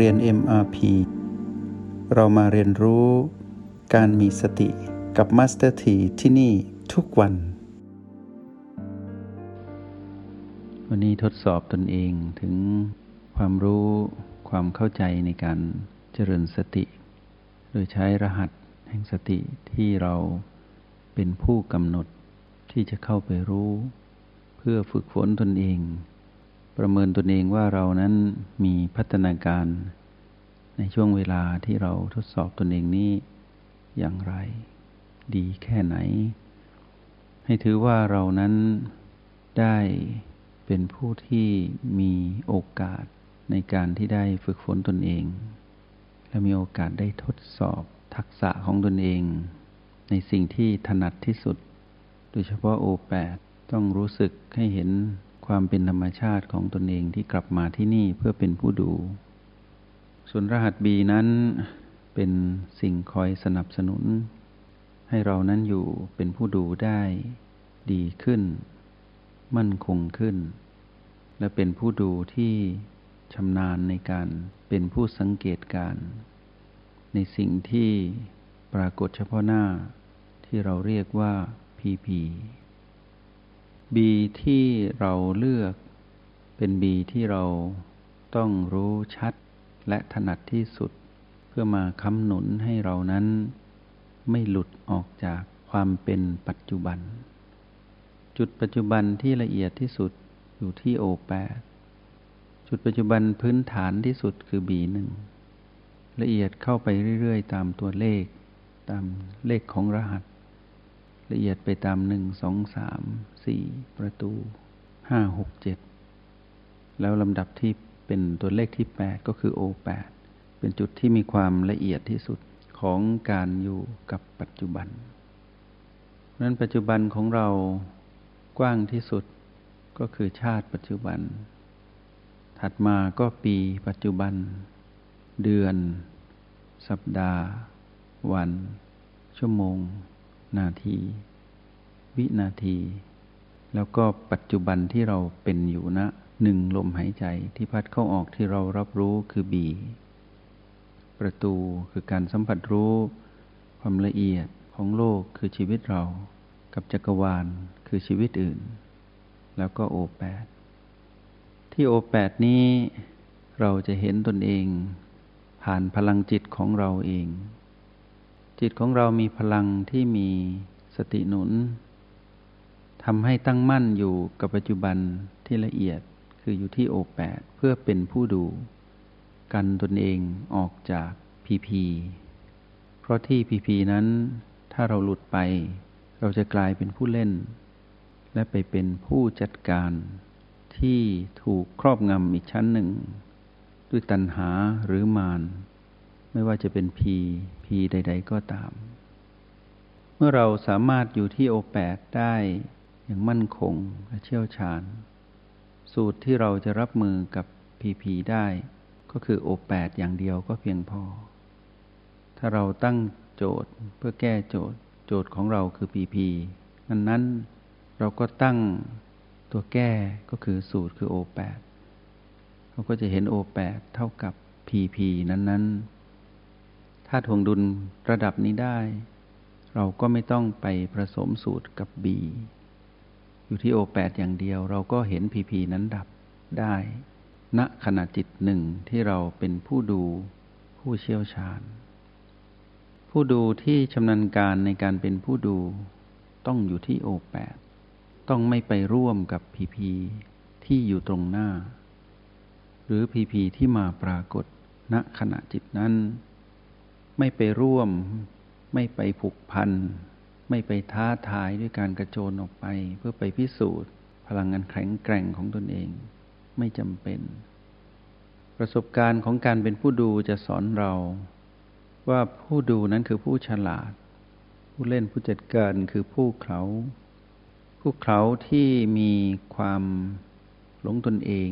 เรียน MRP เรามาเรียนรู้การมีสติกับ Master T ที่ที่นี่ทุกวัน วันนี้ทดสอบตนเองถึงความรู้ความเข้าใจในการเจริญสติ โดยใช้รหัสแห่งสติที่เราเป็นผู้กำหนดที่จะเข้าไปรู้ เพื่อฝึกฝนตนเอง ประเมินตนเองว่าเรานั้นมีพัฒนาการในช่วงเวลาที่เราทดสอบตนเองนี้อย่างไร ดีแค่ไหน ให้ถือว่าเรานั้นได้เป็นผู้ที่มีโอกาสในการที่ได้ฝึกฝนตนเอง และมีโอกาสได้ทดสอบทักษะของตนเอง ในสิ่งที่ถนัดที่สุด โดยเฉพาะโอแปดต้องรู้สึกให้เห็น ความเป็นธรรมชาติของตนเองที่กลับมาที่นี่เพื่อเป็นผู้ดู ส่วนรหัสบีนั้นเป็นสิ่งคอยสนับสนุน ให้เรานั้นอยู่เป็นผู้ดูได้ดีขึ้น มั่นคงขึ้น และเป็นผู้ดูที่ชำนาญในการเป็นผู้สังเกตการ ในสิ่งที่ปรากฏเฉพาะหน้าที่เราเรียกว่า PP B ที่เราเลือกเป็น B ที่เราต้องรู้ชัดและถนัดที่สุด เพื่อมาค้ำหนุนให้เรานั้น ไม่หลุดออกจากความเป็นปัจจุบัน จุดปัจจุบันที่ละเอียดที่สุดอยู่ที่โอแปดจุดปัจจุบันพื้นฐานที่สุดคือบีหนึ่งละเอียดเข้าไปเรื่อย ๆ ตามตัวเลข ตามเลขของรหัส ละเอียดไปตามหนึ่งสองสามสี่ประตูห้าหกเจ็ดแล้วลำดับที่เป็นตัวเลขที่แปดก็คือโอแปดเป็นจุดที่มีความละเอียดที่สุดของการอยู่กับปัจจุบันนั้นปัจจุบันของเรากว้างที่สุดก็คือชาติปัจจุบัน ถัดมาก็ปีปัจจุบัน เดือน สัปดาห์ วัน ชั่วโมง นาที วินาที แล้วก็ปัจจุบันที่เราเป็นอยู่นะหนึ่งลมหายใจที่พัดเข้าออกที่เรารับรู้คือบี ประตูคือการสัมผัสรู้ ความละเอียดของโลกคือชีวิตเรา กับจักรวาลคือชีวิตอื่น แล้วก็โอแปดที่โอแปดนี้เราจะเห็นตนเอง ผ่านพลังจิตของเราเอง จิตของเรามีพลังที่มีสติหนุนทำให้ตั้งมั่นอยู่กับปัจจุบันที่ละเอียดคืออยู่ที่โอแปดเพื่อเป็นผู้ดู กันตนเองออกจากพีพีเพราะที่พีพีนั้น ถ้าเราหลุดไป เราจะกลายเป็นผู้เล่น และไปเป็นผู้จัดการ ที่ถูกครอบงำอีกชั้นหนึ่ง ด้วยตัณหาหรือมาร ไม่ว่าจะเป็นพีพีใด ๆ ก็ตาม เมื่อเราสามารถอยู่ที่โอแปดได้อย่างมั่นคงและเชี่ยวชาญ สูตรที่เราจะรับมือกับพีพีได้ ก็คือโอแปดอย่างเดียวก็เพียงพอ ถ้าเราตั้งโจทย์เพื่อแก้โจทย์ โจทย์ของเราคือพีพีนั้นๆเราก็ตั้งตัวแก้ก็คือสูตรคือ O8 เราก็จะเห็น O8 เท่ากับ PP นั้นๆ ถ้าทวงดุลระดับนี้ได้ เราก็ไม่ต้องไปผสมสูตรกับ B อยู่ที่ O8 อย่างเดียว เราก็เห็น PP นั้นดับได้ ณขณะจิตหนึ่งที่เราเป็นผู้ดูผู้เชี่ยวชาญ ผู้ดูที่ชำนาญการในการเป็นผู้ดู ต้องอยู่ที่ O8 ต้องไม่ไปร่วมกับพีพีที่อยู่ตรงหน้า หรือพีพีที่มาปรากฏณขณะจิตนั้น ไม่ไปร่วม ไม่ไปผูกพัน ไม่ไปท้าทายด้วยการกระโจนออกไป เพื่อไปพิสูจน์ พลังงานแข็งแกร่งของตนเอง ไม่จำเป็น ประสบการณ์ของการเป็นผู้ดูจะสอนเรา ว่าผู้ดูนั้นคือผู้ฉลาด ผู้เล่นผู้จัดการคือผู้เขาพวกเขาที่มีความหลงตนเอง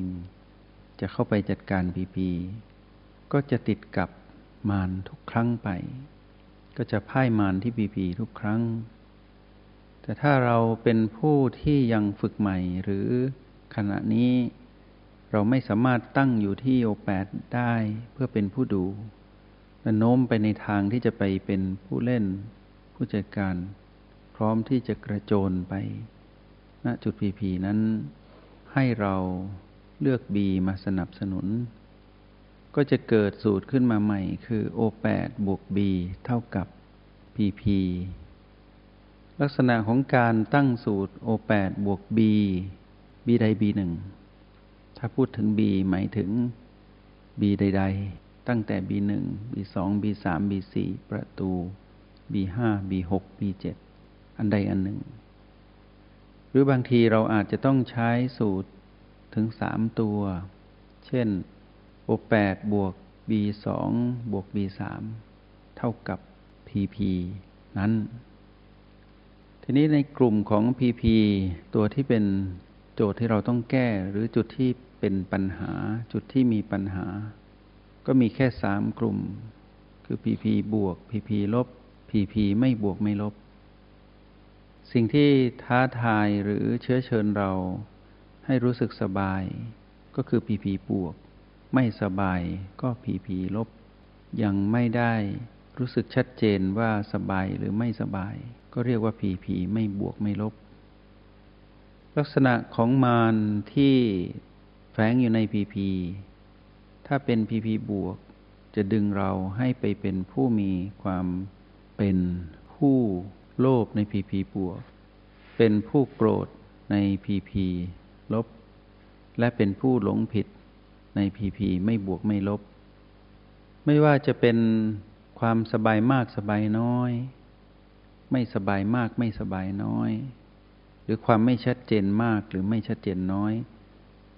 จะเข้าไปจัดการพีพีก็จะติดกับ มารทุกครั้งไป ก็จะพ่ายมารที่พีพีทุกครั้ง แต่ถ้าเราเป็นผู้ที่ยังฝึกใหม่หรือขณะนี้เราไม่สามารถตั้งอยู่ที่โอแปดได้เพื่อเป็นผู้ดูและโน้มไปในทางที่จะไปเป็นผู้เล่น ผู้จัดการ พร้อมที่จะกระโจนไปณจุดพีพีนั้น ให้เราเลือก B มาสนับสนุน ก็จะเกิดสูตรขึ้นมาใหม่ คือ O8 บวก B เท่ากับ PP ลักษณะของการตั้งสูตร O8 บวก B B ใด B1 ถ้าพูดถึง B หมายถึง B ใด ๆ ตั้งแต่ B1 B2 B3 B4 ประตู B5 B6 B7 อันใดอันหนึ่ง หรือบางทีเราอาจจะต้องใช้สูตรถึงสามตัว เช่น O8 บวก B2 บวก B3 เท่ากับ PP นั้น ทีนี้ในกลุ่มของ PP ตัวที่เป็นโจทย์ที่เราต้องแก้ หรือจุดที่เป็นปัญหา จุดที่มีปัญหา ก็มีแค่สามกลุ่ม คือ PP บวก PP ลบ PP ไม่บวกไม่ลบ สิ่งที่ท้าทายหรือเชื้อเชิญเราให้รู้สึกสบาย ก็คือ PP บวก ไม่สบายก็ PP ลบ ยังไม่ได้รู้สึกชัดเจนว่าสบายหรือไม่สบาย ก็เรียกว่า PP ไม่บวกไม่ลบ ลักษณะของมารที่แฝงอยู่ใน PP ถ้าเป็น PP บวก จะดึงเราให้ไปเป็นผู้มีความเป็นผู้โลภใน PP บวก เป็นผู้โกรธใน PP ลบ และเป็นผู้หลงผิด ใน PP ไม่บวกไม่ลบ ไม่ว่าจะเป็นความสบายมากสบายน้อย ไม่สบายมากไม่สบายน้อย หรือความไม่ชัดเจนมากหรือไม่ชัดเจนน้อย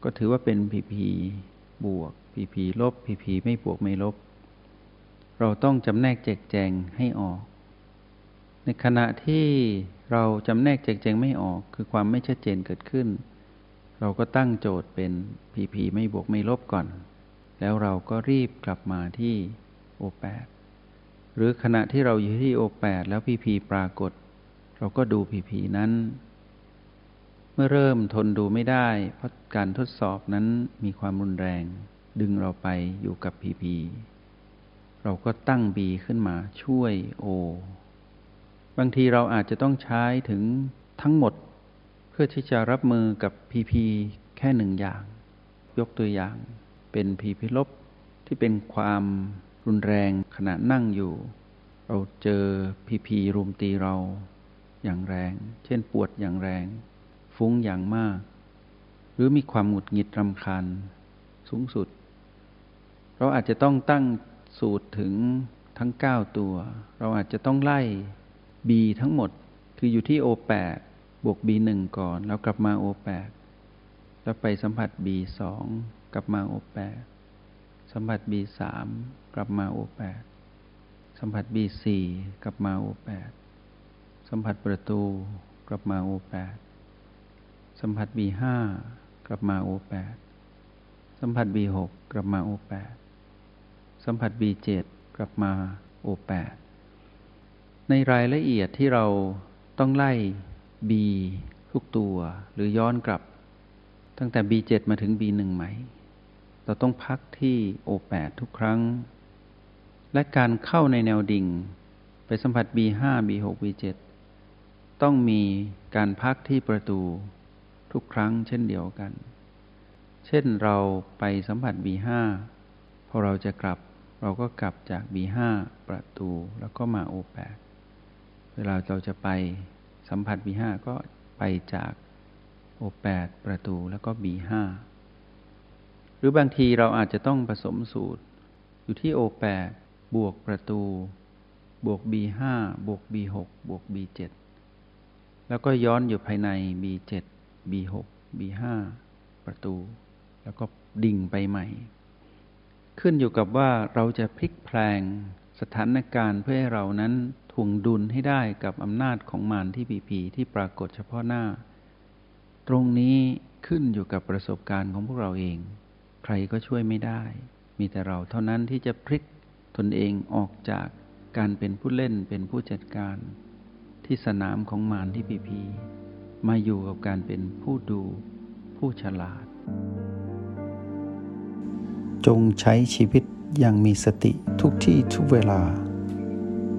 ก็ถือว่าเป็น PP บวก PP ลบ PP ไม่บวกไม่ลบ เราต้องจำแนกแจกแจงให้ออก ในขณะที่เราจำแนกแจกแจงไม่ออก คือความไม่ชัดเจนเกิดขึ้น เราก็ตั้งโจทย์เป็น PP ไม่บวกไม่ลบก่อน แล้วเราก็รีบกลับมาที่ O8 หรือขณะที่เราอยู่ที่ O8 แปดแล้ว PP ปรากฏ เราก็ดู PP นั้น เมื่อเริ่มทนดูไม่ได้ เพราะการทดสอบนั้นมีความรุนแรง ดึงเราไปอยู่กับ PP เราก็ตั้ง B ขึ้นมาช่วย O บางทีเราอาจจะต้องใช้ถึงทั้งหมด เพื่อที่จะรับมือกับ PP แค่หนึ่งอย่าง ยกตัวอย่าง เป็น PP ลบที่เป็นความรุนแรงขณะนั่งอยู่ เราเจอ PP รุมตีเราอย่างแรง เช่นปวดอย่างแรง ฟุ้งอย่างมาก หรือมีความหงุดหงิดรำคาญสูงสุด เราอาจจะต้องตั้งสูตรถึงทั้ง 9 ตัว เราอาจจะต้องไล่ B ทั้งหมดคืออยู่ที่ O8 บวก B1 ก่อน แล้วกลับมา O8 แล้วไปสัมผัส B2 กลับมา O8 สัมผัส B3 กลับมา O8 สัมผัส B4 กลับมา O8 สัมผัสประตูกลับมา O8 สัมผัส B5 กลับมา O8 สัมผัส B6 กลับมา O8 สัมผัส B7 กลับมา O8 ในรายละเอียดที่เราต้องไล่ B ทุกตัว หรือย้อนกลับ ตั้งแต่ B7 มาถึง B1 ไหม เราต้องพักที่ O8 ทุกครั้ง และการเข้าในแนวดิ่ง ไปสัมผัส B5 B6 B7 ต้องมีการพักที่ประตูทุกครั้งเช่นเดียวกัน เช่นเราไปสัมผัส B5 พอเราจะกลับเราก็กลับจาก B5 ประตูแล้วก็มา O8 เวลาเราจะไป สัมผัส B5 ก็ไปจาก O8 ประตูแล้วก็ B5 หรือบางทีเราอาจจะต้องผสมสูตร อยู่ที่ O8 บวกประตู บวก B5 บวก B6 บวก B7 แล้วก็ย้อนอยู่ภายใน B7 B6 B5 ประตู แล้วก็ดิ่งไปใหม่ ขึ้นอยู่กับว่าเราจะพลิกแพลงสถานการณ์เพื่อให้เรานั้น ถ่วงดุลให้ได้กับอำนาจของมารที่ปีพีที่ปรากฏเฉพาะหน้า ตรงนี้ขึ้นอยู่กับประสบการณ์ของพวกเราเอง ใครก็ช่วยไม่ได้ มีแต่เราเท่านั้นที่จะพลิกตนเองออกจากการเป็นผู้เล่นเป็นผู้จัดการ ที่สนามของมารที่ปีพีมาอยู่กับการเป็นผู้ดู ผู้ฉลาด จงใช้ชีวิตอย่างมีสติทุกที่ทุกเวลา